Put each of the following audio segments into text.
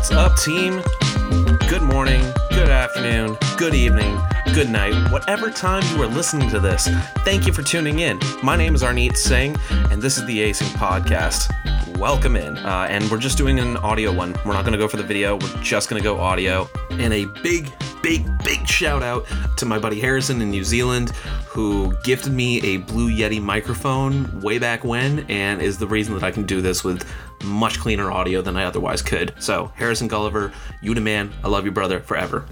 What's up, team? Good morning, good afternoon, good evening, good night, whatever time you are listening to this. Thank you for tuning in. My name is Arneet Singh, and this is the Acing Podcast. Welcome in. Uh, and we're just doing an audio one. We're not going to go for the video, we're just going to go audio. And a big, big, big shout out to my buddy Harrison in New Zealand, who gifted me a Blue Yeti microphone way back when, and is the reason that I can do this with much cleaner audio than I otherwise could. So, Harrison Gulliver, you the man. I love you, brother, forever.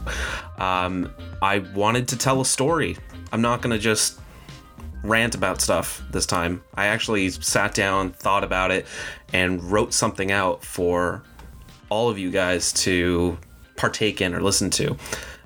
Um, I wanted to tell a story. I'm not going to just rant about stuff this time. I actually sat down, thought about it, and wrote something out for all of you guys to partake in or listen to.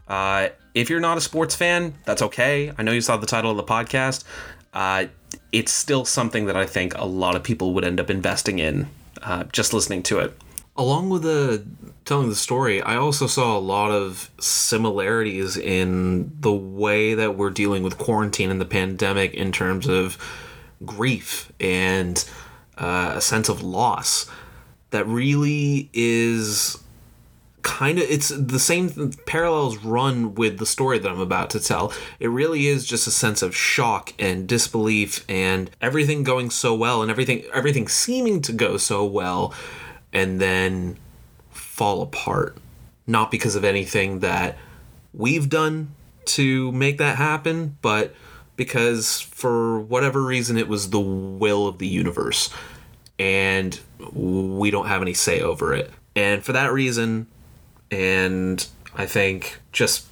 Uh, if you're not a sports fan, that's okay. I know you saw the title of the podcast. Uh, it's still something that I think a lot of people would end up investing in uh, just listening to it. Along with the telling the story, I also saw a lot of similarities in the way that we're dealing with quarantine and the pandemic in terms of grief and uh, a sense of loss that really is kind of it's the same parallels run with the story that I'm about to tell. It really is just a sense of shock and disbelief and everything going so well and everything everything seeming to go so well and then fall apart. Not because of anything that we've done to make that happen, but because for whatever reason it was the will of the universe and we don't have any say over it. And for that reason, and I think just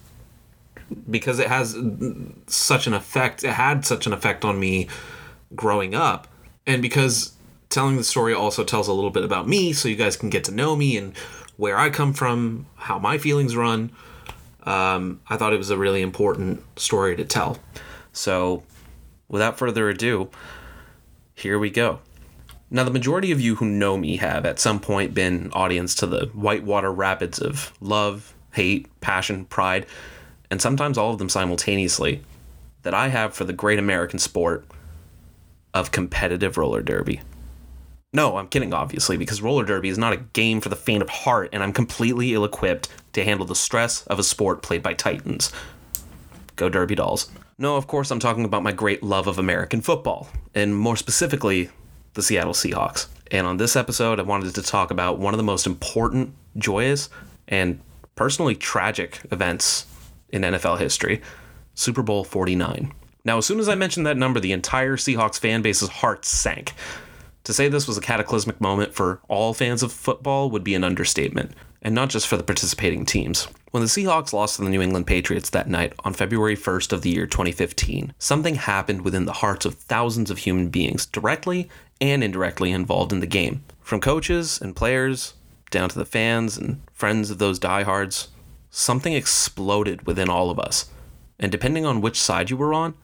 because it has such an effect, it had such an effect on me growing up, and because telling the story also tells a little bit about me, so you guys can get to know me and where I come from, how my feelings run. Um, I thought it was a really important story to tell. So, without further ado, here we go. Now, the majority of you who know me have at some point been audience to the whitewater rapids of love, hate, passion, pride, and sometimes all of them simultaneously that I have for the great American sport of competitive roller derby. No, I'm kidding, obviously, because roller derby is not a game for the faint of heart, and I'm completely ill equipped to handle the stress of a sport played by Titans. Go Derby Dolls. No, of course, I'm talking about my great love of American football, and more specifically, the Seattle Seahawks. And on this episode, I wanted to talk about one of the most important, joyous, and personally tragic events in NFL history Super Bowl 49. Now, as soon as I mentioned that number, the entire Seahawks fan base's hearts sank. To say this was a cataclysmic moment for all fans of football would be an understatement, and not just for the participating teams. When the Seahawks lost to the New England Patriots that night on February 1st of the year 2015, something happened within the hearts of thousands of human beings directly and indirectly involved in the game. From coaches and players down to the fans and friends of those diehards, something exploded within all of us. And depending on which side you were on,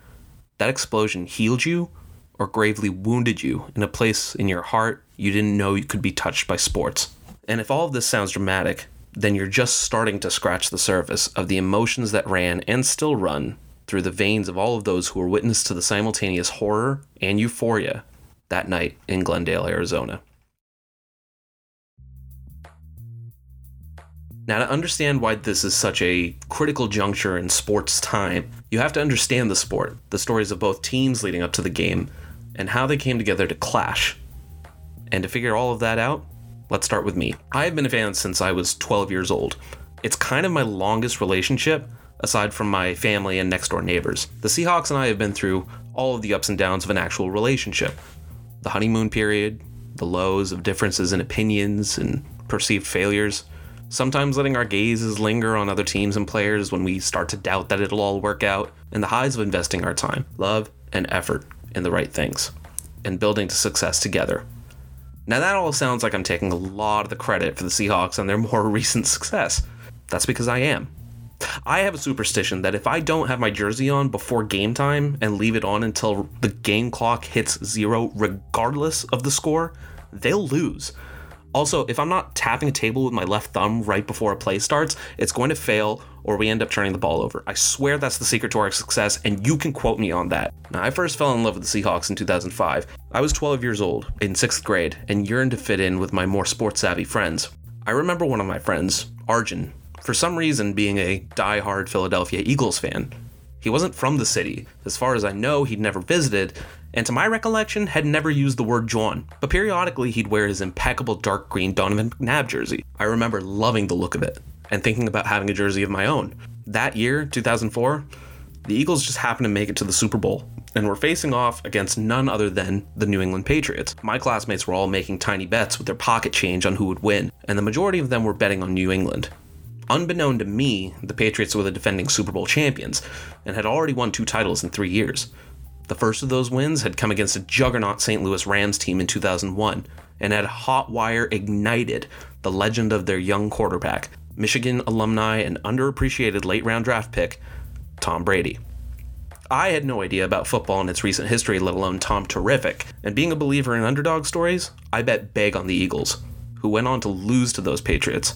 that explosion healed you or gravely wounded you in a place in your heart you didn't know you could be touched by sports. And if all of this sounds dramatic, then you're just starting to scratch the surface of the emotions that ran and still run through the veins of all of those who were witness to the simultaneous horror and euphoria that night in Glendale, Arizona. Now, to understand why this is such a critical juncture in sports time, you have to understand the sport, the stories of both teams leading up to the game, and how they came together to clash. And to figure all of that out, let's start with me. I have been a fan since I was 12 years old. It's kind of my longest relationship, aside from my family and next door neighbors. The Seahawks and I have been through all of the ups and downs of an actual relationship the honeymoon period, the lows of differences in opinions and perceived failures, sometimes letting our gazes linger on other teams and players when we start to doubt that it'll all work out, and the highs of investing our time, love, and effort in the right things, and building to success together. Now, that all sounds like I'm taking a lot of the credit for the Seahawks and their more recent success. That's because I am. I have a superstition that if I don't have my jersey on before game time and leave it on until the game clock hits zero, regardless of the score, they'll lose. Also, if I'm not tapping a table with my left thumb right before a play starts, it's going to fail or we end up turning the ball over. I swear that's the secret to our success, and you can quote me on that. Now, I first fell in love with the Seahawks in 2005. I was 12 years old, in sixth grade, and yearned to fit in with my more sports savvy friends. I remember one of my friends, Arjun, for some reason being a die-hard Philadelphia Eagles fan. He wasn't from the city. As far as I know, he'd never visited, and to my recollection, had never used the word John, but periodically he'd wear his impeccable dark green Donovan McNabb jersey. I remember loving the look of it and thinking about having a jersey of my own. That year, 2004, the Eagles just happened to make it to the Super Bowl and were facing off against none other than the New England Patriots. My classmates were all making tiny bets with their pocket change on who would win, and the majority of them were betting on New England. Unbeknown to me, the Patriots were the defending Super Bowl champions and had already won two titles in three years. The first of those wins had come against a juggernaut St. Louis Rams team in 2001 and had hot wire ignited the legend of their young quarterback, Michigan alumni and underappreciated late round draft pick, Tom Brady. I had no idea about football and its recent history, let alone Tom Terrific, and being a believer in underdog stories, I bet big on the Eagles, who went on to lose to those Patriots.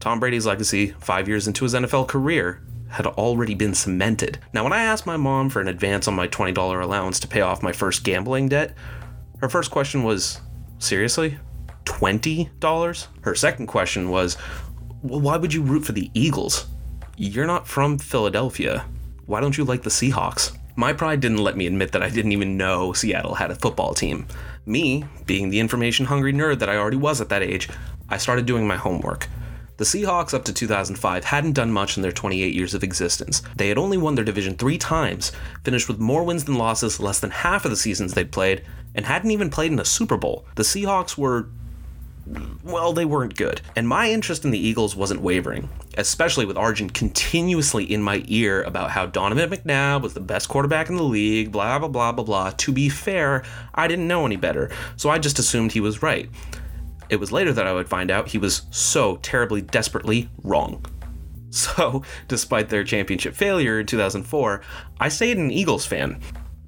Tom Brady's legacy, five years into his NFL career, had already been cemented. Now, when I asked my mom for an advance on my $20 allowance to pay off my first gambling debt, her first question was, Seriously? $20? Her second question was, well, Why would you root for the Eagles? You're not from Philadelphia. Why don't you like the Seahawks? My pride didn't let me admit that I didn't even know Seattle had a football team. Me, being the information hungry nerd that I already was at that age, I started doing my homework. The Seahawks up to 2005 hadn't done much in their 28 years of existence. They had only won their division three times, finished with more wins than losses less than half of the seasons they'd played, and hadn't even played in a Super Bowl. The Seahawks were well, they weren't good. And my interest in the Eagles wasn't wavering, especially with Arjun continuously in my ear about how Donovan McNabb was the best quarterback in the league, blah, blah, blah, blah, blah. To be fair, I didn't know any better, so I just assumed he was right. It was later that I would find out he was so terribly, desperately wrong. So, despite their championship failure in 2004, I stayed an Eagles fan.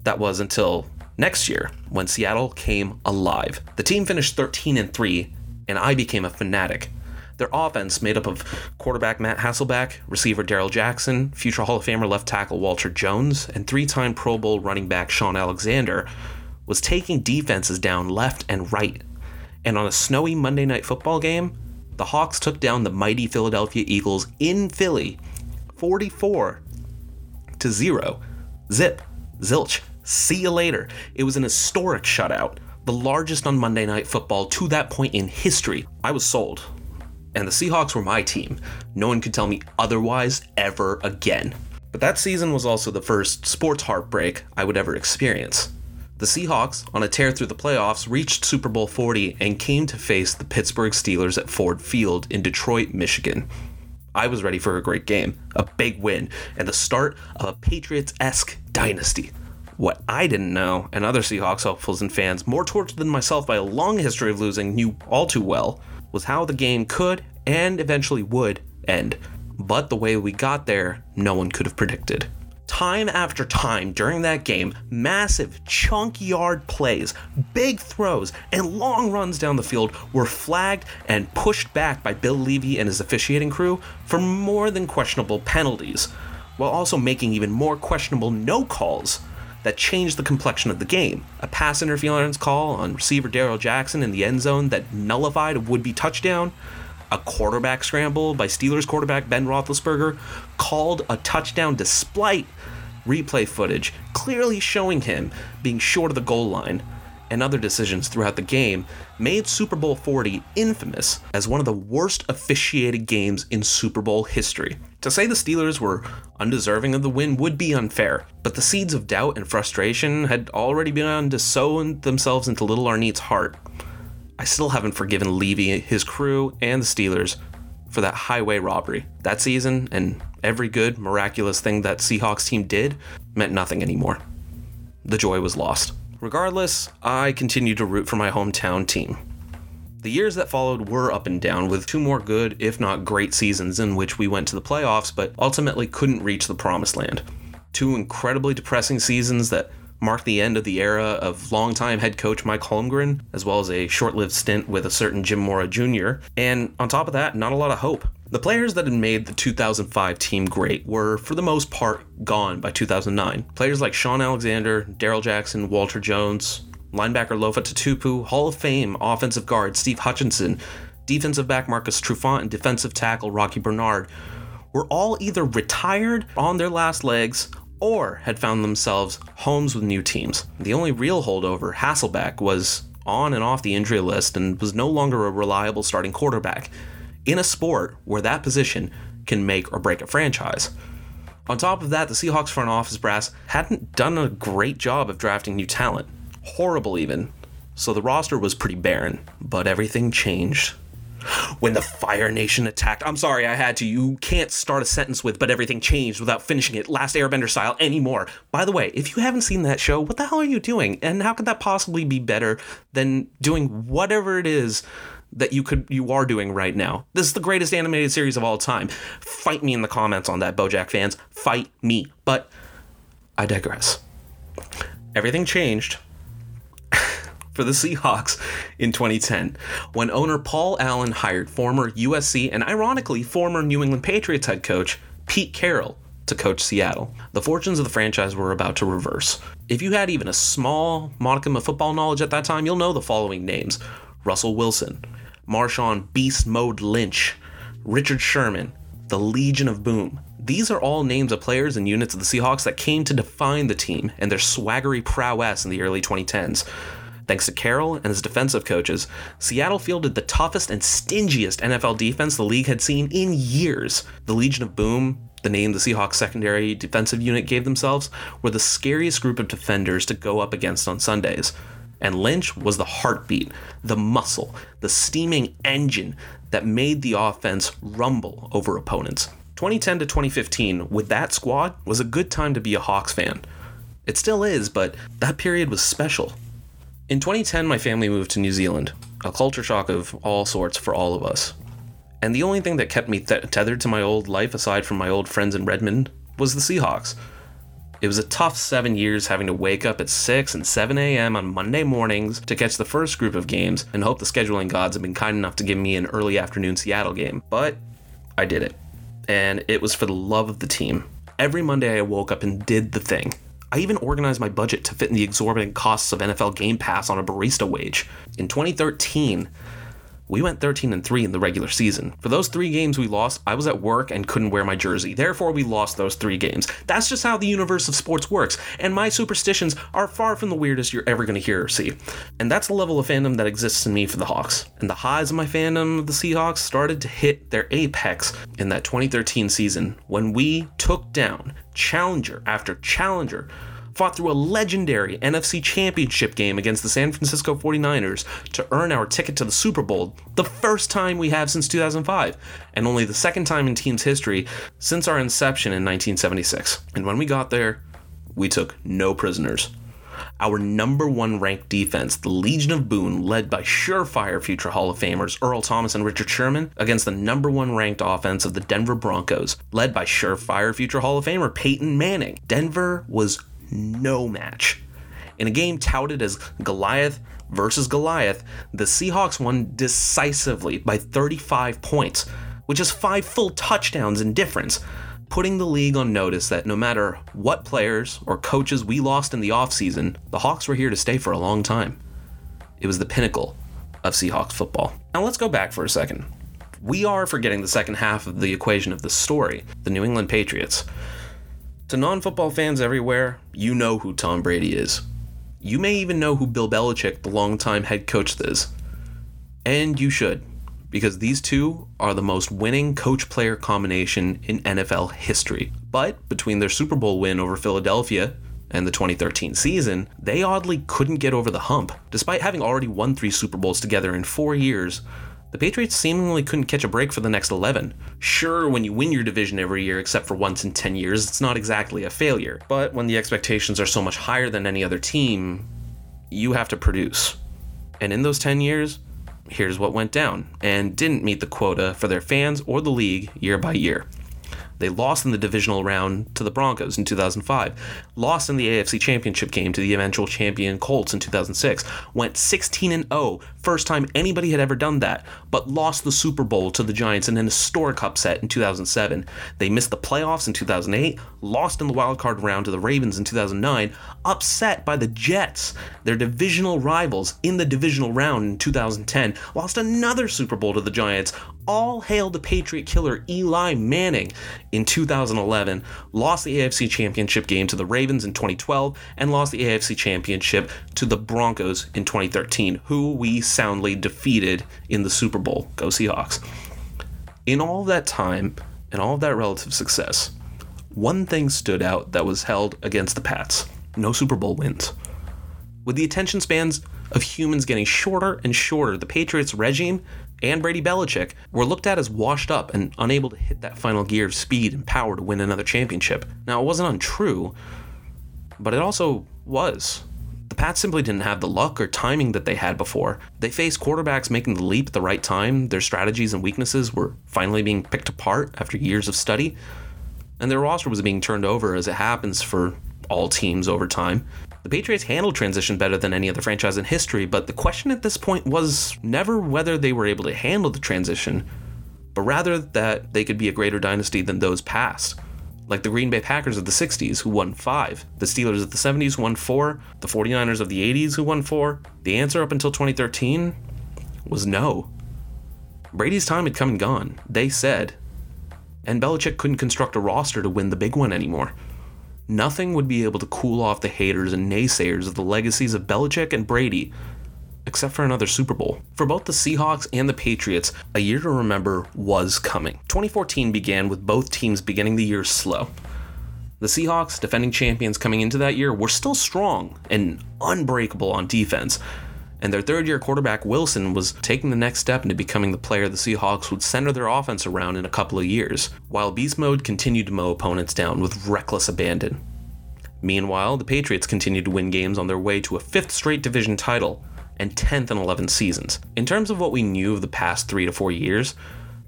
That was until next year when Seattle came alive. The team finished 13 and 3, and I became a fanatic. Their offense, made up of quarterback Matt Hasselbeck, receiver Darrell Jackson, future Hall of Famer left tackle Walter Jones, and three time Pro Bowl running back Shaun Alexander, was taking defenses down left and right and on a snowy Monday night football game, the Hawks took down the mighty Philadelphia Eagles in Philly 44 to 0. Zip, zilch, see you later. It was an historic shutout, the largest on Monday Night Football to that point in history. I was sold. And the Seahawks were my team. No one could tell me otherwise ever again. But that season was also the first sports heartbreak I would ever experience. The Seahawks, on a tear through the playoffs, reached Super Bowl 40 and came to face the Pittsburgh Steelers at Ford Field in Detroit, Michigan. I was ready for a great game, a big win, and the start of a Patriots esque dynasty. What I didn't know, and other Seahawks hopefuls and fans, more tortured than myself by a long history of losing, knew all too well, was how the game could, and eventually would, end. But the way we got there, no one could have predicted time after time during that game, massive chunk yard plays, big throws, and long runs down the field were flagged and pushed back by Bill Leavy and his officiating crew for more than questionable penalties, while also making even more questionable no calls that changed the complexion of the game. A pass interference call on receiver Darrell Jackson in the end zone that nullified a would be touchdown a quarterback scramble by Steelers quarterback Ben Roethlisberger called a touchdown despite replay footage clearly showing him being short of the goal line and other decisions throughout the game made Super Bowl 40 infamous as one of the worst officiated games in Super Bowl history. To say the Steelers were undeserving of the win would be unfair, but the seeds of doubt and frustration had already begun to sow themselves into little Arneet's heart I still haven't forgiven Leavy, his crew, and the Steelers for that highway robbery. That season and every good, miraculous thing that Seahawks team did meant nothing anymore. The joy was lost. Regardless, I continued to root for my hometown team. The years that followed were up and down, with two more good, if not great seasons in which we went to the playoffs, but ultimately couldn't reach the promised land. Two incredibly depressing seasons that marked the end of the era of longtime head coach Mike Holmgren, as well as a short lived stint with a certain Jim Mora Jr., and on top of that, not a lot of hope. The players that had made the 2005 team great were, for the most part, gone by 2009. Players like Shaun Alexander, Darrell Jackson, Walter Jones, linebacker Lofa Tatupu, Hall of Fame offensive guard Steve Hutchinson, defensive back Marcus Trufant, and defensive tackle Rocky Bernard were all either retired on their last legs or had found themselves homes with new teams. The only real holdover, Hasselbeck, was on and off the injury list and was no longer a reliable starting quarterback in a sport where that position can make or break a franchise. On top of that, the Seahawks front office brass hadn't done a great job of drafting new talent. Horrible, even. So the roster was pretty barren, but everything changed when the Fire Nation attacked. I'm sorry, I had to. You can't start a sentence with, but everything changed without finishing it, Last Airbender style anymore. By the way, if you haven't seen that show, what the hell are you doing? And how could that possibly be better than doing whatever it is that you could you are doing right now? This is the greatest animated series of all time. Fight me in the comments on that, Bojack fans. Fight me. But I digress. Everything changed for the Seahawks in 2010 when owner Paul Allen hired former USC and ironically former New England Patriots head coach Pete Carroll to coach Seattle. The fortunes of the franchise were about to reverse. If you had even a small modicum of football knowledge at that time, you'll know the following names Russell Wilson, Marshawn Beast Mode Lynch, Richard Sherman, the Legion of Boom. These are all names of players and units of the Seahawks that came to define the team and their swaggery prowess in the early 2010s. Thanks to Carroll and his defensive coaches, Seattle fielded the toughest and stingiest NFL defense the league had seen in years. The Legion of Boom, the name the Seahawks secondary defensive unit gave themselves, were the scariest group of defenders to go up against on Sundays. And Lynch was the heartbeat, the muscle, the steaming engine that made the offense rumble over opponents. 2010 to 2015, with that squad, was a good time to be a Hawks fan. It still is, but that period was special. In 2010, my family moved to New Zealand, a culture shock of all sorts for all of us. And the only thing that kept me th- tethered to my old life, aside from my old friends in Redmond, was the Seahawks. It was a tough seven years having to wake up at 6 and 7 a.m. on Monday mornings to catch the first group of games and hope the scheduling gods had been kind enough to give me an early afternoon Seattle game. But I did it. And it was for the love of the team. Every Monday I woke up and did the thing. I even organized my budget to fit in the exorbitant costs of NFL Game Pass on a barista wage. In 2013, we went 13 and 3 in the regular season. For those 3 games we lost, I was at work and couldn't wear my jersey. Therefore, we lost those 3 games. That's just how the universe of sports works, and my superstitions are far from the weirdest you're ever going to hear or see. And that's the level of fandom that exists in me for the Hawks. And the highs of my fandom of the Seahawks started to hit their apex in that 2013 season when we took down challenger after challenger fought through a legendary NFC Championship game against the San Francisco 49ers to earn our ticket to the Super Bowl, the first time we have since 2005, and only the second time in team's history since our inception in 1976. And when we got there, we took no prisoners. Our number one ranked defense, the Legion of Boom, led by surefire future Hall of Famers Earl Thomas and Richard Sherman, against the number one ranked offense of the Denver Broncos, led by surefire future Hall of Famer Peyton Manning. Denver was no match. In a game touted as Goliath versus Goliath, the Seahawks won decisively by 35 points, which is five full touchdowns in difference, putting the league on notice that no matter what players or coaches we lost in the offseason, the Hawks were here to stay for a long time. It was the pinnacle of Seahawks football. Now let's go back for a second. We are forgetting the second half of the equation of the story the New England Patriots. To non football fans everywhere, you know who Tom Brady is. You may even know who Bill Belichick, the longtime head coach, is. And you should, because these two are the most winning coach player combination in NFL history. But between their Super Bowl win over Philadelphia and the 2013 season, they oddly couldn't get over the hump. Despite having already won three Super Bowls together in four years, the Patriots seemingly couldn't catch a break for the next 11. Sure, when you win your division every year except for once in 10 years, it's not exactly a failure. But when the expectations are so much higher than any other team, you have to produce. And in those 10 years, here's what went down and didn't meet the quota for their fans or the league year by year. They lost in the divisional round to the Broncos in 2005, lost in the AFC Championship game to the eventual champion Colts in 2006, went 16 and 0, first time anybody had ever done that, but lost the Super Bowl to the Giants in an historic upset in 2007. They missed the playoffs in 2008, lost in the wildcard round to the Ravens in 2009, upset by the Jets, their divisional rivals in the divisional round in 2010, lost another Super Bowl to the Giants, all hail the Patriot killer Eli Manning in 2011, lost the AFC Championship game to the Ravens in 2012, and lost the AFC Championship to the Broncos in 2013, who we soundly defeated in the Super Bowl. Go Seahawks. In all that time and all of that relative success, one thing stood out that was held against the Pats no Super Bowl wins. With the attention spans of humans getting shorter and shorter, the Patriots regime and Brady Belichick were looked at as washed up and unable to hit that final gear of speed and power to win another championship. Now, it wasn't untrue, but it also was. The Pats simply didn't have the luck or timing that they had before. They faced quarterbacks making the leap at the right time, their strategies and weaknesses were finally being picked apart after years of study, and their roster was being turned over as it happens for all teams over time. The Patriots handled transition better than any other franchise in history, but the question at this point was never whether they were able to handle the transition, but rather that they could be a greater dynasty than those past. Like the Green Bay Packers of the 60s, who won five, the Steelers of the 70s, won four, the 49ers of the 80s, who won four. The answer up until 2013 was no. Brady's time had come and gone, they said. And Belichick couldn't construct a roster to win the big one anymore nothing would be able to cool off the haters and naysayers of the legacies of Belichick and Brady, except for another Super Bowl. For both the Seahawks and the Patriots, a year to remember was coming. 2014 began with both teams beginning the year slow. The Seahawks, defending champions coming into that year, were still strong and unbreakable on defense, and their third year quarterback Wilson was taking the next step into becoming the player the Seahawks would center their offense around in a couple of years, while Beast Mode continued to mow opponents down with reckless abandon. Meanwhile, the Patriots continued to win games on their way to a fifth straight division title and 10th in 11 seasons. In terms of what we knew of the past three to four years,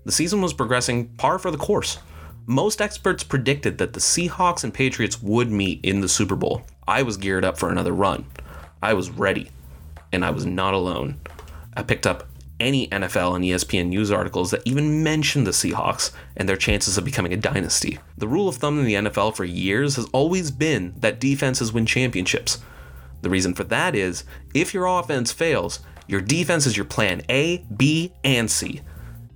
the season was progressing par for the course. Most experts predicted that the Seahawks and Patriots would meet in the Super Bowl. I was geared up for another run. I was ready and I was not alone. I picked up any NFL and ESPN news articles that even mentioned the Seahawks and their chances of becoming a dynasty. The rule of thumb in the NFL for years has always been that defenses win championships. The reason for that is if your offense fails, your defense is your plan A, B, and C.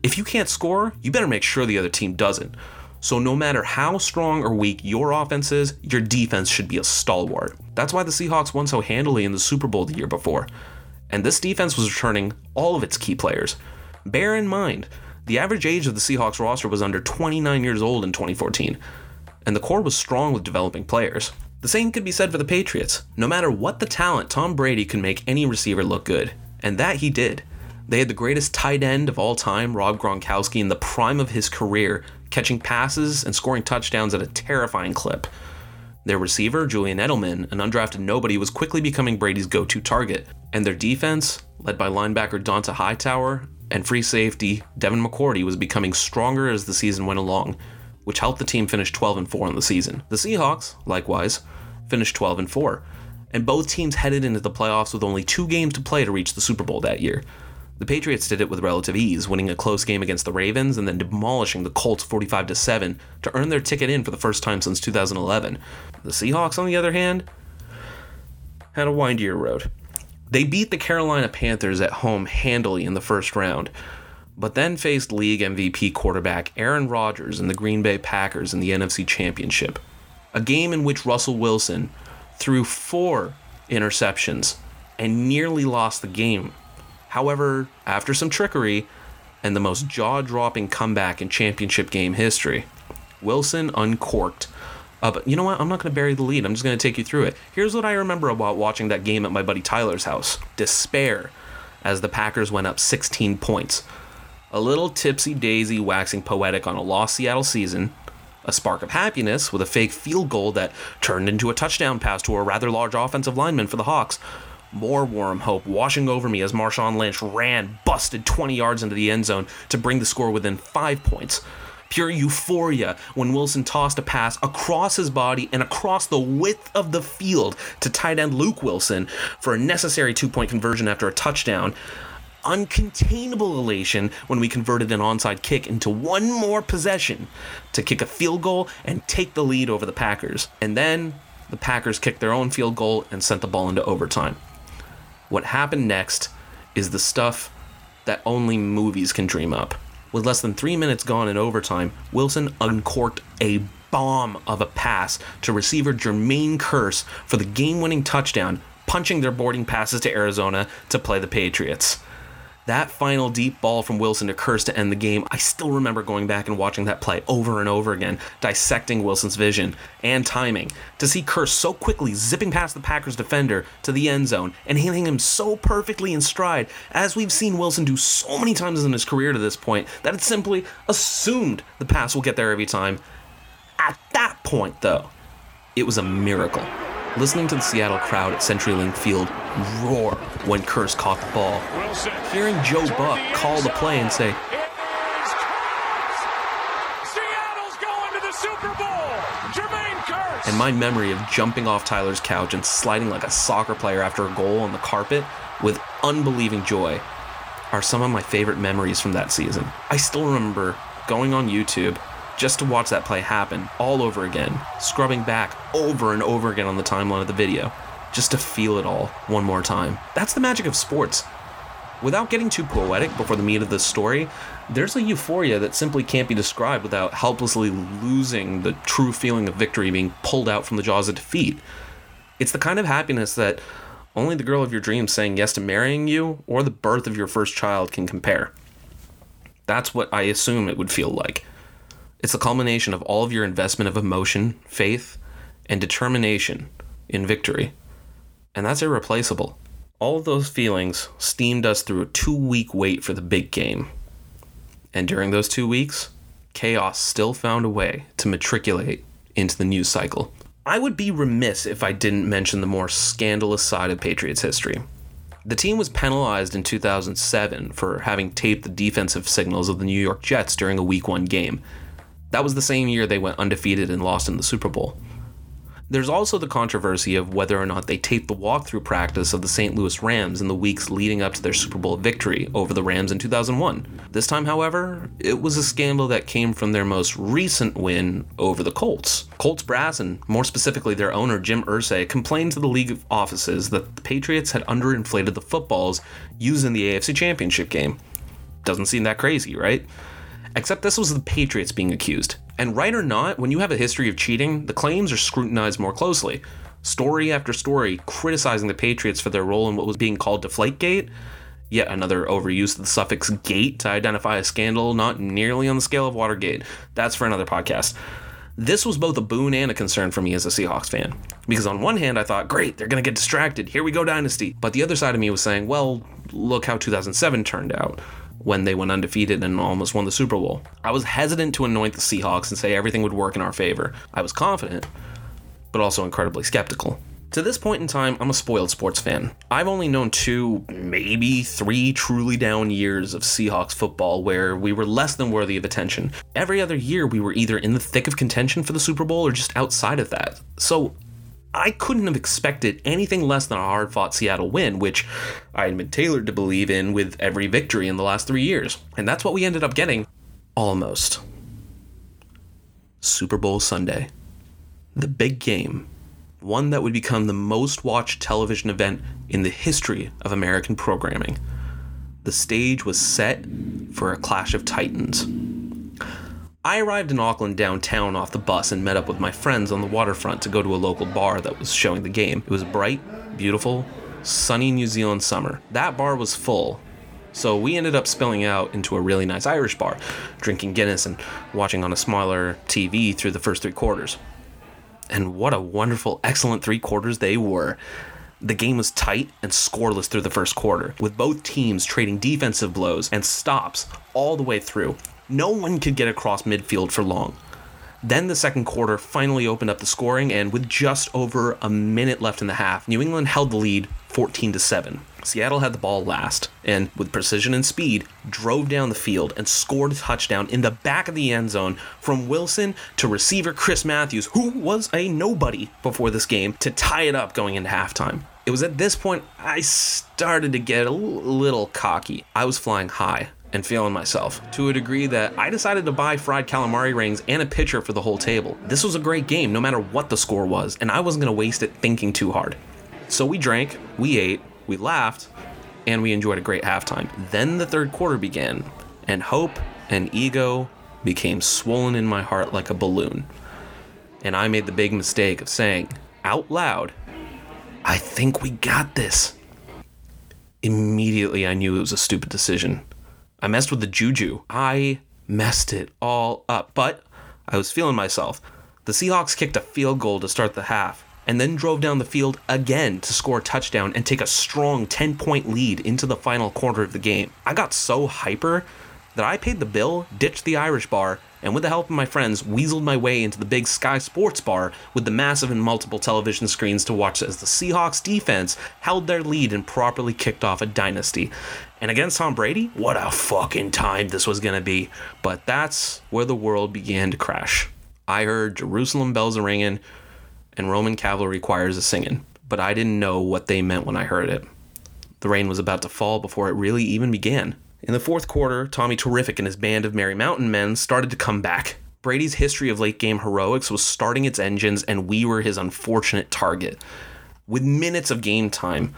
If you can't score, you better make sure the other team doesn't. So, no matter how strong or weak your offense is, your defense should be a stalwart. That's why the Seahawks won so handily in the Super Bowl the year before. And this defense was returning all of its key players. Bear in mind, the average age of the Seahawks roster was under 29 years old in 2014, and the core was strong with developing players. The same could be said for the Patriots. No matter what the talent, Tom Brady could make any receiver look good, and that he did. They had the greatest tight end of all time, Rob Gronkowski, in the prime of his career, catching passes and scoring touchdowns at a terrifying clip. Their receiver, Julian Edelman, an undrafted nobody, was quickly becoming Brady's go to target. And their defense, led by linebacker Dont'a Hightower and free safety Devin McCourty, was becoming stronger as the season went along, which helped the team finish 12 and 4 in the season. The Seahawks, likewise, finished 12 and 4, and both teams headed into the playoffs with only two games to play to reach the Super Bowl that year. The Patriots did it with relative ease, winning a close game against the Ravens and then demolishing the Colts 45 7 to earn their ticket in for the first time since 2011. The Seahawks, on the other hand, had a windier road. They beat the Carolina Panthers at home handily in the first round, but then faced league MVP quarterback Aaron Rodgers and the Green Bay Packers in the NFC Championship. A game in which Russell Wilson threw four interceptions and nearly lost the game However, after some trickery and the most jaw dropping comeback in championship game history, Wilson uncorked. Uh, but you know what? I'm not going to bury the lead. I'm just going to take you through it. Here's what I remember about watching that game at my buddy Tyler's house despair as the Packers went up 16 points. A little tipsy daisy waxing poetic on a lost Seattle season, a spark of happiness with a fake field goal that turned into a touchdown pass to a rather large offensive lineman for the Hawks, more warm hope washing over me as Marshawn Lynch ran, busted 20 yards into the end zone to bring the score within five points. pure euphoria when Wilson tossed a pass across his body and across the width of the field to tight end Luke Wilson for a necessary two point conversion after a touchdown. Uncontainable elation when we converted an onside kick into one more possession to kick a field goal and take the lead over the Packers. And then the Packers kicked their own field goal and sent the ball into overtime. What happened next is the stuff that only movies can dream up. With less than three minutes gone in overtime, Wilson uncorked a bomb of a pass to receiver Jermaine Kearse for the game winning touchdown, punching their boarding passes to Arizona to play the Patriots. That final deep ball from Wilson to Kearse to end the game, I still remember going back and watching that play over and over again, dissecting Wilson's vision and timing. To see Kearse so quickly zipping past the Packers defender to the end zone and hitting him so perfectly in stride, as we've seen Wilson do so many times in his career to this point, that it's simply assumed the pass will get there every time. At that point, though, it was a miracle listening to the Seattle crowd at CenturyLink Field roar when Kearse caught the ball, hearing Joe Buck call the play and say, and my memory of jumping off Tyler's couch and sliding like a soccer player after a goal on the carpet with unbelieving joy are some of my favorite memories from that season. I still remember going on YouTube just to watch that play happen all over again, scrubbing back over and over again on the timeline of the video, just to feel it all one more time. That's the magic of sports. Without getting too poetic before the meat of this story, there's a euphoria that simply can't be described without helplessly losing the true feeling of victory being pulled out from the jaws of defeat. It's the kind of happiness that only the girl of your dreams saying yes to marrying you or the birth of your first child can compare. That's what I assume it would feel like. It's a culmination of all of your investment of emotion, faith, and determination in victory. And that's irreplaceable. All of those feelings steamed us through a two week wait for the big game. And during those two weeks, chaos still found a way to matriculate into the news cycle. I would be remiss if I didn't mention the more scandalous side of Patriots history. The team was penalized in 2007 for having taped the defensive signals of the New York Jets during a Week 1 game, that was the same year they went undefeated and lost in the Super Bowl. There's also the controversy of whether or not they taped the walkthrough practice of the St. Louis Rams in the weeks leading up to their Super Bowl victory over the Rams in 2001. This time, however, it was a scandal that came from their most recent win over the Colts. Colts brass, and more specifically their owner Jim Irsay, complained to the league offices that the Patriots had underinflated the footballs used in the AFC Championship game. Doesn't seem that crazy, right? Except this was the Patriots being accused. And right or not, when you have a history of cheating, the claims are scrutinized more closely. Story after story criticizing the Patriots for their role in what was being called Deflategate, yet another overuse of the suffix gate to identify a scandal not nearly on the scale of Watergate. That's for another podcast. This was both a boon and a concern for me as a Seahawks fan. Because on one hand, I thought, great, they're going to get distracted. Here we go, Dynasty. But the other side of me was saying, well, look how 2007 turned out when they went undefeated and almost won the Super Bowl. I was hesitant to anoint the Seahawks and say everything would work in our favor. I was confident, but also incredibly skeptical. To this point in time, I'm a spoiled sports fan. I've only known two, maybe three truly down years of Seahawks football where we were less than worthy of attention. Every other year, we were either in the thick of contention for the Super Bowl or just outside of that. So I couldn't have expected anything less than a hard fought Seattle win, which I had been tailored to believe in with every victory in the last three years. And that's what we ended up getting. Almost. Super Bowl Sunday. The big game. One that would become the most watched television event in the history of American programming. The stage was set for a clash of titans. I arrived in Auckland downtown off the bus and met up with my friends on the waterfront to go to a local bar that was showing the game. It was bright, beautiful, sunny New Zealand summer. That bar was full, so we ended up spilling out into a really nice Irish bar, drinking Guinness and watching on a smaller TV through the first three quarters. And what a wonderful, excellent three quarters they were. The game was tight and scoreless through the first quarter, with both teams trading defensive blows and stops all the way through. No one could get across midfield for long. Then the second quarter finally opened up the scoring, and with just over a minute left in the half, New England held the lead 14 to 7. Seattle had the ball last and, with precision and speed, drove down the field and scored a touchdown in the back of the end zone from Wilson to receiver Chris Matthews, who was a nobody before this game, to tie it up going into halftime. It was at this point I started to get a little cocky. I was flying high and feeling myself to a degree that I decided to buy fried calamari rings and a pitcher for the whole table. This was a great game, no matter what the score was, and I wasn't going to waste it thinking too hard. So we drank, we ate, we laughed, and we enjoyed a great halftime. Then the third quarter began, and hope and ego became swollen in my heart like a balloon. And I made the big mistake of saying out loud, I think we got this. Immediately, I knew it was a stupid decision. I messed with the juju. I messed it all up, but I was feeling myself. The Seahawks kicked a field goal to start the half and then drove down the field again to score a touchdown and take a strong 10 point lead into the final quarter of the game. I got so hyper that I paid the bill, ditched the Irish bar, and with the help of my friends, weaseled my way into the big Sky Sports bar with the massive and multiple television screens to watch as the Seahawks defense held their lead and properly kicked off a dynasty. And against Tom Brady, what a fucking time this was gonna be. But that's where the world began to crash. I heard Jerusalem bells a ringing and Roman cavalry choirs a singing, but I didn't know what they meant when I heard it. The rain was about to fall before it really even began. In the fourth quarter, Tommy Terrific and his band of Merry Mountain men started to come back. Brady's history of late game heroics was starting its engines, and we were his unfortunate target. With minutes of game time,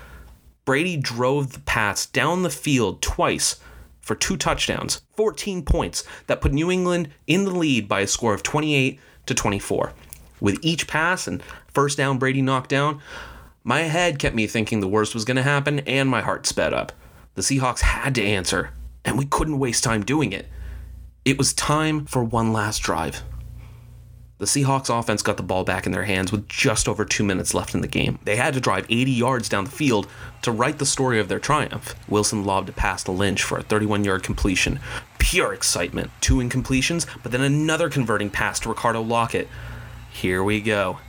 Brady drove the pass down the field twice for two touchdowns, 14 points that put New England in the lead by a score of 28 to 24. With each pass and first down Brady knocked down, my head kept me thinking the worst was going to happen and my heart sped up. The Seahawks had to answer, and we couldn't waste time doing it. It was time for one last drive. The Seahawks offense got the ball back in their hands with just over two minutes left in the game. They had to drive 80 yards down the field to write the story of their triumph. Wilson lobbed a pass to Lynch for a 31 yard completion. Pure excitement. Two incompletions, but then another converting pass to Ricardo Lockette. Here we go.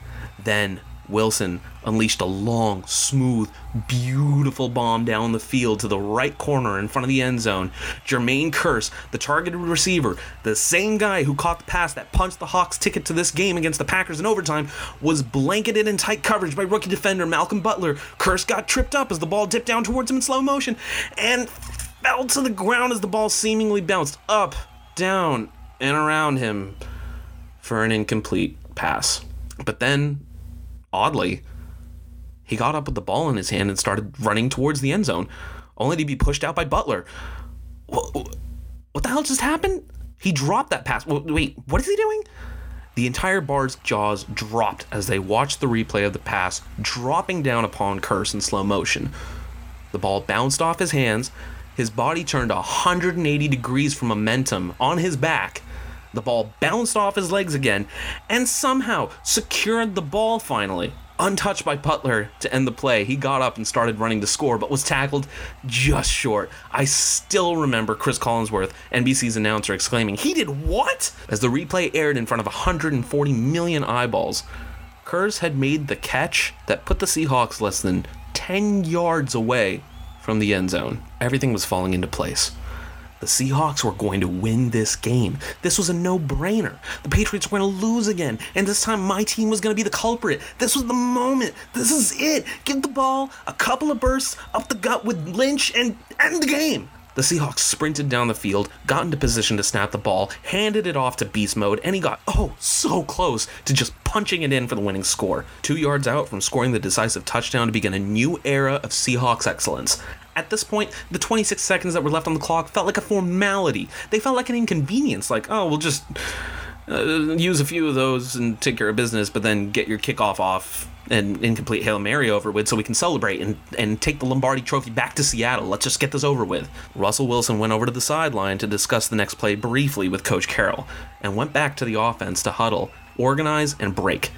Then Wilson unleashed a long, smooth, beautiful bomb down the field to the right corner in front of the end zone. Jermaine Kearse, the targeted receiver, the same guy who caught the pass that punched the Hawks' ticket to this game against the Packers in overtime, was blanketed in tight coverage by rookie defender Malcolm Butler. Kearse got tripped up as the ball dipped down towards him in slow motion and fell to the ground as the ball seemingly bounced up, down, and around him for an incomplete pass. But then oddly, he got up with the ball in his hand and started running towards the end zone, only to be pushed out by Butler. What, what the hell just happened? He dropped that pass. Wait, what is he doing? The entire bar's jaws dropped as they watched the replay of the pass dropping down upon Kearse in slow motion. The ball bounced off his hands. His body turned 180 degrees from momentum on his back the ball bounced off his legs again and somehow secured the ball finally. Untouched by Butler to end the play, he got up and started running to score, but was tackled just short. I still remember Chris Collinsworth, NBC's announcer, exclaiming, He did what? As the replay aired in front of 140 million eyeballs. Kearse had made the catch that put the Seahawks less than 10 yards away from the end zone. Everything was falling into place. The Seahawks were going to win this game. This was a no brainer. The Patriots were going to lose again, and this time my team was going to be the culprit. This was the moment. This is it. Give the ball a couple of bursts up the gut with Lynch and end the game. The Seahawks sprinted down the field, got into position to snap the ball, handed it off to beast mode, and he got, oh, so close to just punching it in for the winning score. Two yards out from scoring the decisive touchdown to begin a new era of Seahawks excellence. At this point, the 26 seconds that were left on the clock felt like a formality. They felt like an inconvenience, like, oh, we'll just uh, use a few of those and take care of business, but then get your kickoff off and incomplete Hail Mary over with so we can celebrate and, and take the Lombardi trophy back to Seattle. Let's just get this over with. Russell Wilson went over to the sideline to discuss the next play briefly with Coach Carroll and went back to the offense to huddle, organize, and break.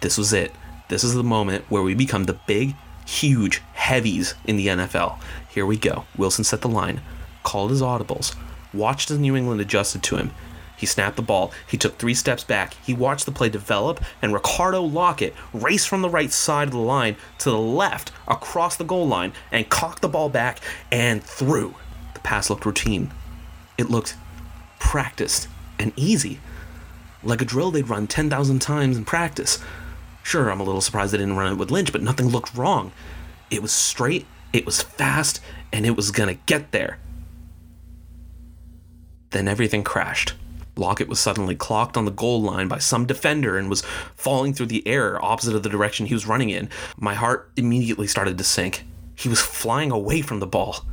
This was it. This is the moment where we become the big, huge heavies in the NFL. Here we go. Wilson set the line, called his audibles, watched as New England adjusted to him, He snapped the ball. He took three steps back. He watched the play develop, and Ricardo Lockette raced from the right side of the line to the left across the goal line and cocked the ball back and threw. The pass looked routine. It looked practiced and easy. Like a drill they'd run 10,000 times in practice. Sure, I'm a little surprised they didn't run it with Lynch, but nothing looked wrong. It was straight, it was fast, and it was gonna get there. Then everything crashed. Lockette was suddenly clocked on the goal line by some defender and was falling through the air opposite of the direction he was running in. My heart immediately started to sink. He was flying away from the ball.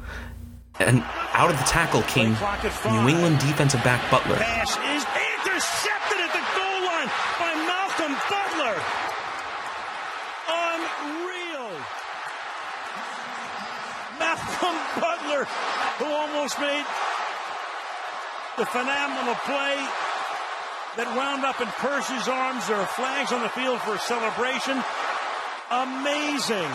And out of the tackle came New England defensive back Butler. Pass is intercepted at the goal line by Malcolm Butler. Unreal. Malcolm Butler, almost the phenomenal play that wound up in Percy's arms. There are flags on the field for a celebration. Amazing.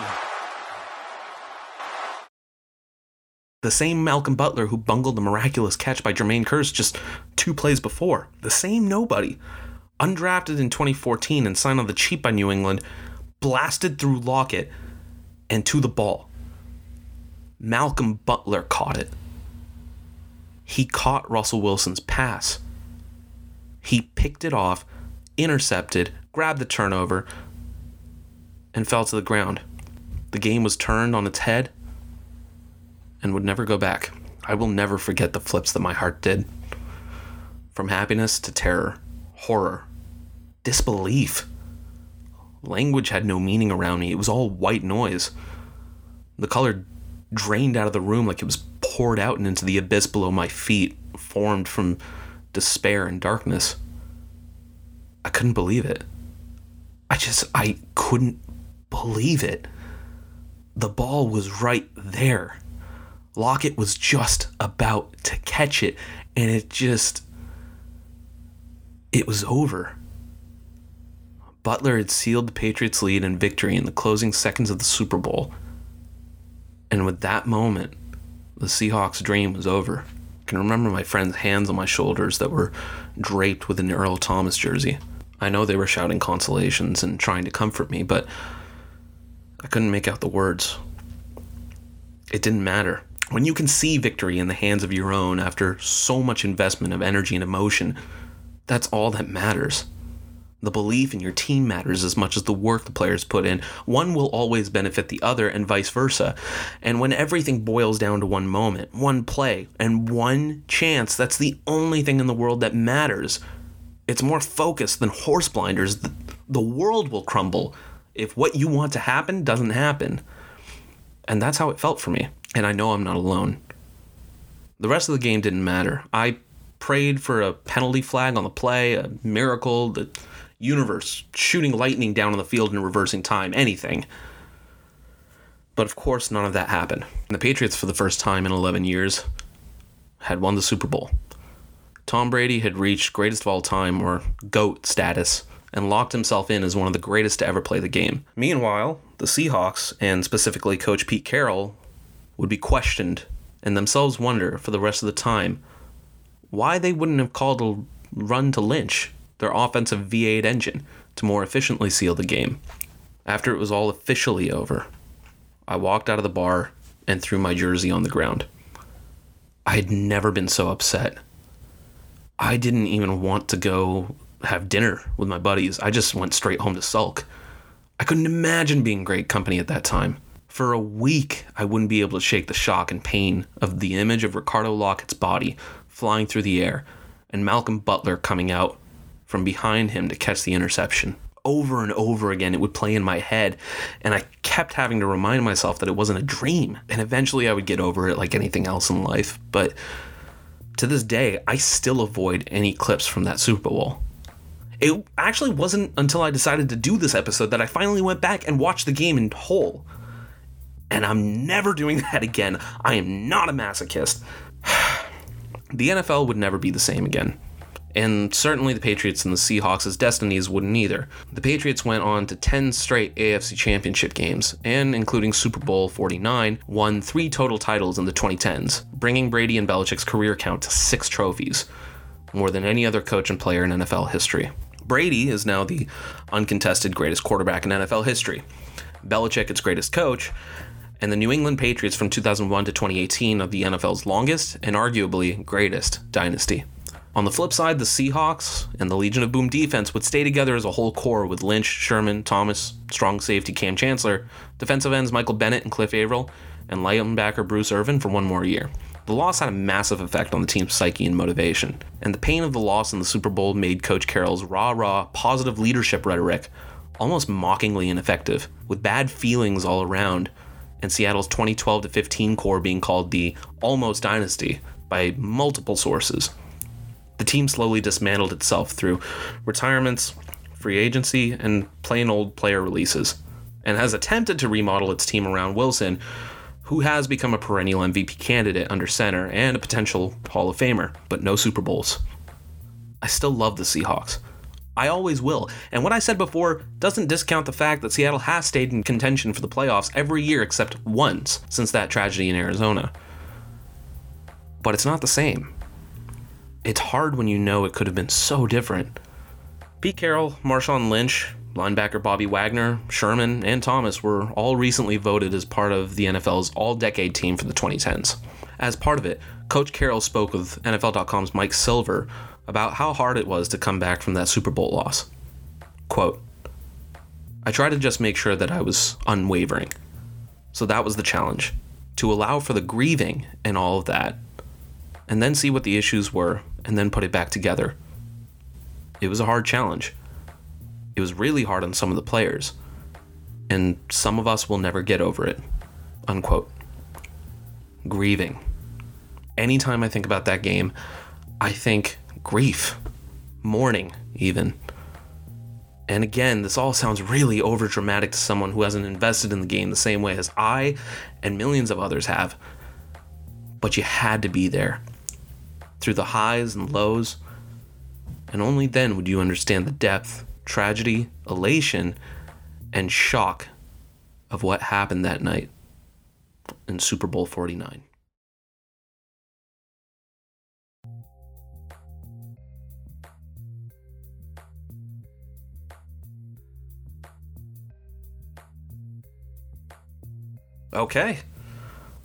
The same Malcolm Butler who bungled the miraculous catch by Jermaine Kearse just two plays before. The same nobody. Undrafted in 2014 and signed on the cheap by New England, blasted through Lockette and to the ball. Malcolm Butler caught it. He caught Russell Wilson's pass. He picked it off, intercepted, grabbed the turnover, and fell to the ground. The game was turned on its head and would never go back. I will never forget the flips that my heart did. From happiness to terror, horror, disbelief. Language had no meaning around me, it was all white noise. The color drained out of the room like it was poured out and into the abyss below my feet, formed from despair and darkness. I couldn't believe it. I just, I couldn't believe it. The ball was right there. Lockette was just about to catch it, and it just. It was over. Butler had sealed the Patriots' lead and victory in the closing seconds of the Super Bowl. And with that moment, the Seahawks' dream was over. I can remember my friends' hands on my shoulders that were draped with an Earl Thomas jersey. I know they were shouting consolations and trying to comfort me, but I couldn't make out the words. It didn't matter. When you can see victory in the hands of your own after so much investment of energy and emotion, that's all that matters. The belief in your team matters as much as the work the players put in. One will always benefit the other, and vice versa. And when everything boils down to one moment, one play, and one chance, that's the only thing in the world that matters. It's more focused than horse blinders. The, world will crumble if what you want to happen doesn't happen. And that's how it felt for me. And I know I'm not alone. The rest of the game didn't matter. I prayed for a penalty flag on the play, a miracle, the universe shooting lightning down on the field and reversing time, anything. But of course, none of that happened. And the Patriots, for the first time in 11 years, had won the Super Bowl. Tom Brady had reached greatest of all time, or GOAT status, and locked himself in as one of the greatest to ever play the game. Meanwhile, the Seahawks, and specifically Coach Pete Carroll, would be questioned and themselves wonder for the rest of the time why they wouldn't have called a run to Lynch, their offensive V8 engine, to more efficiently seal the game. After it was all officially over, I walked out of the bar and threw my jersey on the ground. I had never been so upset. I didn't even want to go have dinner with my buddies. I just went straight home to sulk. I couldn't imagine being great company at that time. For a week, I wouldn't be able to shake the shock and pain of the image of Ricardo Lockette's body flying through the air and Malcolm Butler coming out from behind him to catch the interception. Over and over again, it would play in my head, and I kept having to remind myself that it wasn't a dream. And eventually, I would get over it like anything else in life. But to this day, I still avoid any clips from that Super Bowl. It actually wasn't until I decided to do this episode that I finally went back and watched the game in whole. And I'm never doing that again. I am not a masochist. the NFL would never be the same again. And certainly the Patriots and the Seahawks' destinies wouldn't either. The Patriots went on to 10 straight AFC championship games, and including Super Bowl 49, won three total titles in the 2010s, bringing Brady and Belichick's career count to six trophies. more than any other coach and player in NFL history. Brady is now the uncontested greatest quarterback in NFL history. Belichick, its greatest coach, and the New England Patriots from 2001 to 2018 are the NFL's longest and arguably greatest dynasty. On the flip side, the Seahawks and the Legion of Boom defense would stay together as a whole core with Lynch, Sherman, Thomas, strong safety Kam Chancellor, defensive ends Michael Bennett and Cliff Avril, and linebacker Bruce Irvin for one more year. The loss had a massive effect on the team's psyche and motivation, and the pain of the loss in the Super Bowl made Coach Carroll's rah rah positive leadership rhetoric almost mockingly ineffective, with bad feelings all around, and Seattle's 2012 15 core being called the almost dynasty by multiple sources. The team slowly dismantled itself through retirements, free agency, and plain old player releases, and has attempted to remodel its team around Wilson, who has become a perennial MVP candidate under center and a potential Hall of Famer, but no Super Bowls. I still love the Seahawks. I always will. And what I said before doesn't discount the fact that Seattle has stayed in contention for the playoffs every year except once since that tragedy in Arizona. But it's not the same. It's hard when you know it could have been so different. Pete Carroll, Marshawn Lynch, linebacker Bobby Wagner, Sherman, and Thomas were all recently voted as part of the NFL's all decade team for the 2010s. As part of it, Coach Carroll spoke with NFL.com's Mike Silver about how hard it was to come back from that Super Bowl loss. Quote, I tried to just make sure that I was unwavering. So that was the challenge to allow for the grieving and all of that, and then see what the issues were, and then put it back together. It was a hard challenge. It was really hard on some of the players, and some of us will never get over it. Unquote. Grieving. Anytime I think about that game, I think grief, mourning, even. And again, this all sounds really overdramatic to someone who hasn't invested in the game the same way as I and millions of others have. But you had to be there through the highs and lows, and only then would you understand the depth, tragedy, elation, and shock of what happened that night in Super Bowl 49. Okay.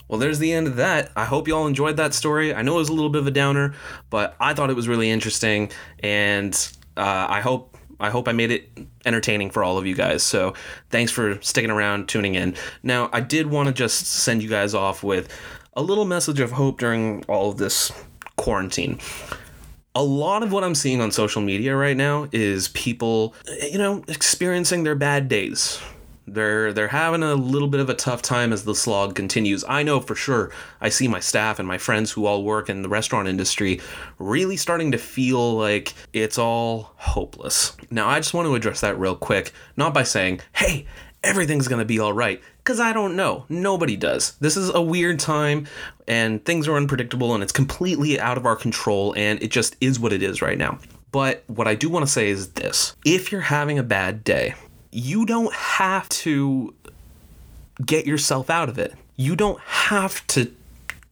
Well, there's the end of that. I hope you all enjoyed that story. I know it was a little bit of a downer, but I thought it was really interesting, and uh, I hope I hope I made it entertaining for all of you guys. So thanks for sticking around, tuning in. Now, I did want to just send you guys off with a little message of hope during all of this quarantine. A lot of what I'm seeing on social media right now is people, you know, experiencing their bad days, they're they're having a little bit of a tough time as the slog continues. I know for sure. I see my staff and my friends who all work in the restaurant industry really starting to feel like it's all hopeless. Now, I just want to address that real quick, not by saying, "Hey, everything's going to be all right." Because I don't know. Nobody does. This is a weird time and things are unpredictable and it's completely out of our control and it just is what it is right now. But what I do want to say is this if you're having a bad day, you don't have to get yourself out of it. You don't have to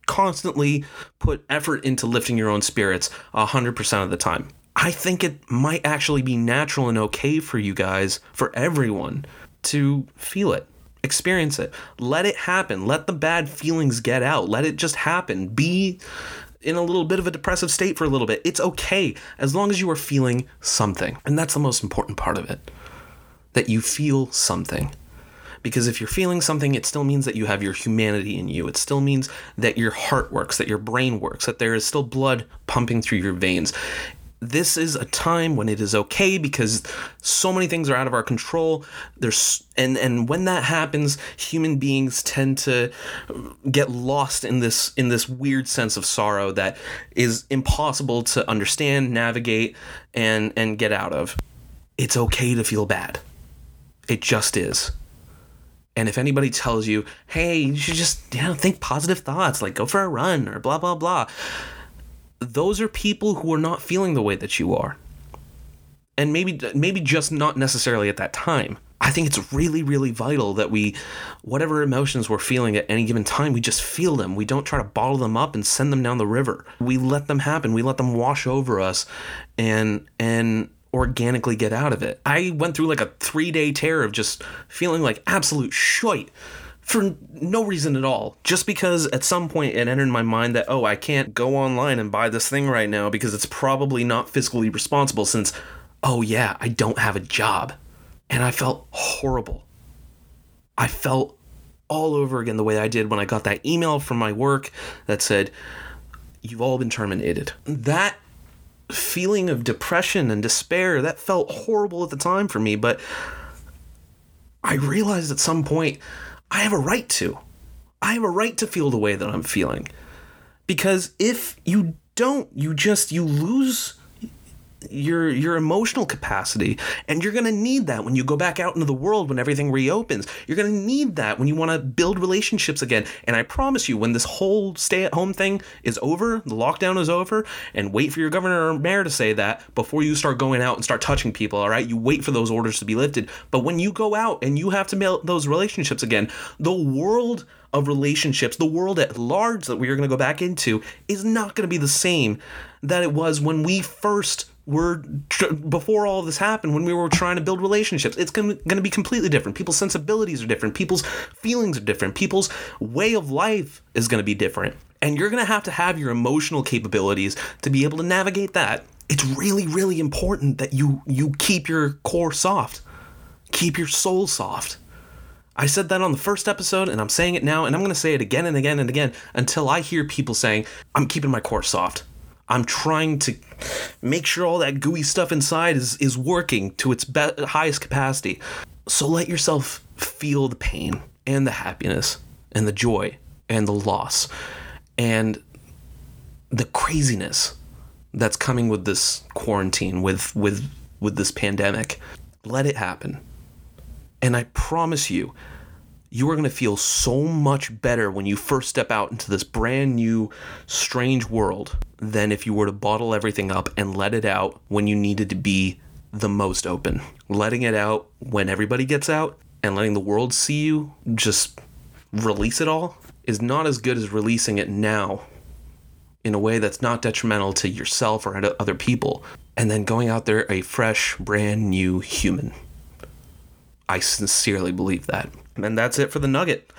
constantly put effort into lifting your own spirits 100% of the time. I think it might actually be natural and okay for you guys, for everyone, to feel it, experience it, let it happen, let the bad feelings get out, let it just happen. Be in a little bit of a depressive state for a little bit. It's okay as long as you are feeling something. And that's the most important part of it that you feel something. Because if you're feeling something, it still means that you have your humanity in you. It still means that your heart works, that your brain works, that there is still blood pumping through your veins. This is a time when it is okay because so many things are out of our control. There's and and when that happens, human beings tend to get lost in this in this weird sense of sorrow that is impossible to understand, navigate, and and get out of. It's okay to feel bad it just is. And if anybody tells you, hey, you should just, you know, think positive thoughts, like go for a run or blah, blah, blah, those are people who are not feeling the way that you are. And maybe, maybe just not necessarily at that time. I think it's really, really vital that we, whatever emotions we're feeling at any given time, we just feel them. We don't try to bottle them up and send them down the river. We let them happen. We let them wash over us, and and organically get out of it. I went through like a three day tear of just feeling like absolute shit for no reason at all. Just because at some point it entered my mind that, oh, I can't go online and buy this thing right now because it's probably not fiscally responsible since, oh, yeah, I don't have a job. And I felt horrible. I felt all over again the way I did when I got that email from my work that said, You've all been terminated. That feeling of depression and despair, that felt horrible at the time for me, but I realized at some point I have a right to. I have a right to feel the way that I'm feeling. Because if you don't, you just you lose your your emotional capacity and you're going to need that when you go back out into the world when everything reopens. You're going to need that when you want to build relationships again. And i promise you when this whole stay at home thing is over the lockdown is over and wait for your governor or mayor to say that before you start going out and start touching people all right? You wait for those orders to be lifted. But when you go out and you have to build those relationships again the world of relationships, the world at large that we are going to go back into, is not going to be the same that it was when we first were before all this happened when we were trying to build relationships it's going to be completely different. People's sensibilities are different. People's feelings are different. People's way of life is going to be different. And you're going to have to have your emotional capabilities to be able to navigate that. It's really really important that you you keep your core soft. Keep your soul soft. I said that on the first episode, and I'm saying it now, and I'm going to say it again and again and again until I hear people saying, I'm keeping my core soft. I'm trying to make sure all that gooey stuff inside is, is working to its be- highest capacity. So let yourself feel the pain and the happiness and the joy and the loss and the craziness that's coming with this quarantine with with with this pandemic. Let it happen. And I promise you, you are going to feel so much better when you first step out into this brand new, strange world than if you were to bottle everything up and let it out when you needed to be the most open. Letting it out when everybody gets out and letting the world see you just release it all is not as good as releasing it now in a way that's not detrimental to yourself or other people, and then going out there a fresh, brand new human. I sincerely believe that. And that's it for the nugget.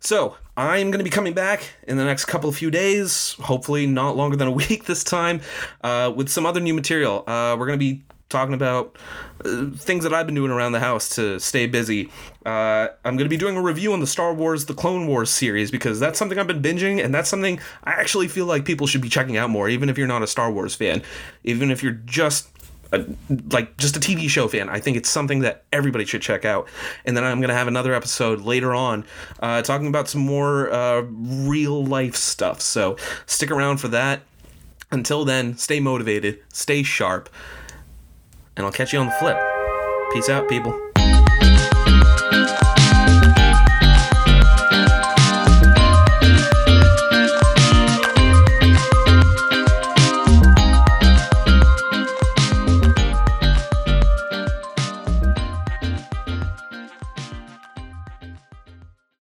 So, I'm going to be coming back in the next couple of few days, hopefully not longer than a week this time, uh, with some other new material. Uh, we're going to be talking about uh, things that I've been doing around the house to stay busy. Uh, I'm going to be doing a review on the Star Wars The Clone Wars series because that's something I've been binging and that's something I actually feel like people should be checking out more, even if you're not a Star Wars fan. Even if you're just a, like just a TV show fan. I think it's something that everybody should check out. And then I'm to have another episode later on uh, talking about some more uh, real life stuff. So stick around for that. Until then, stay motivated, stay sharp, and I'll catch you on the flip. Peace out, people.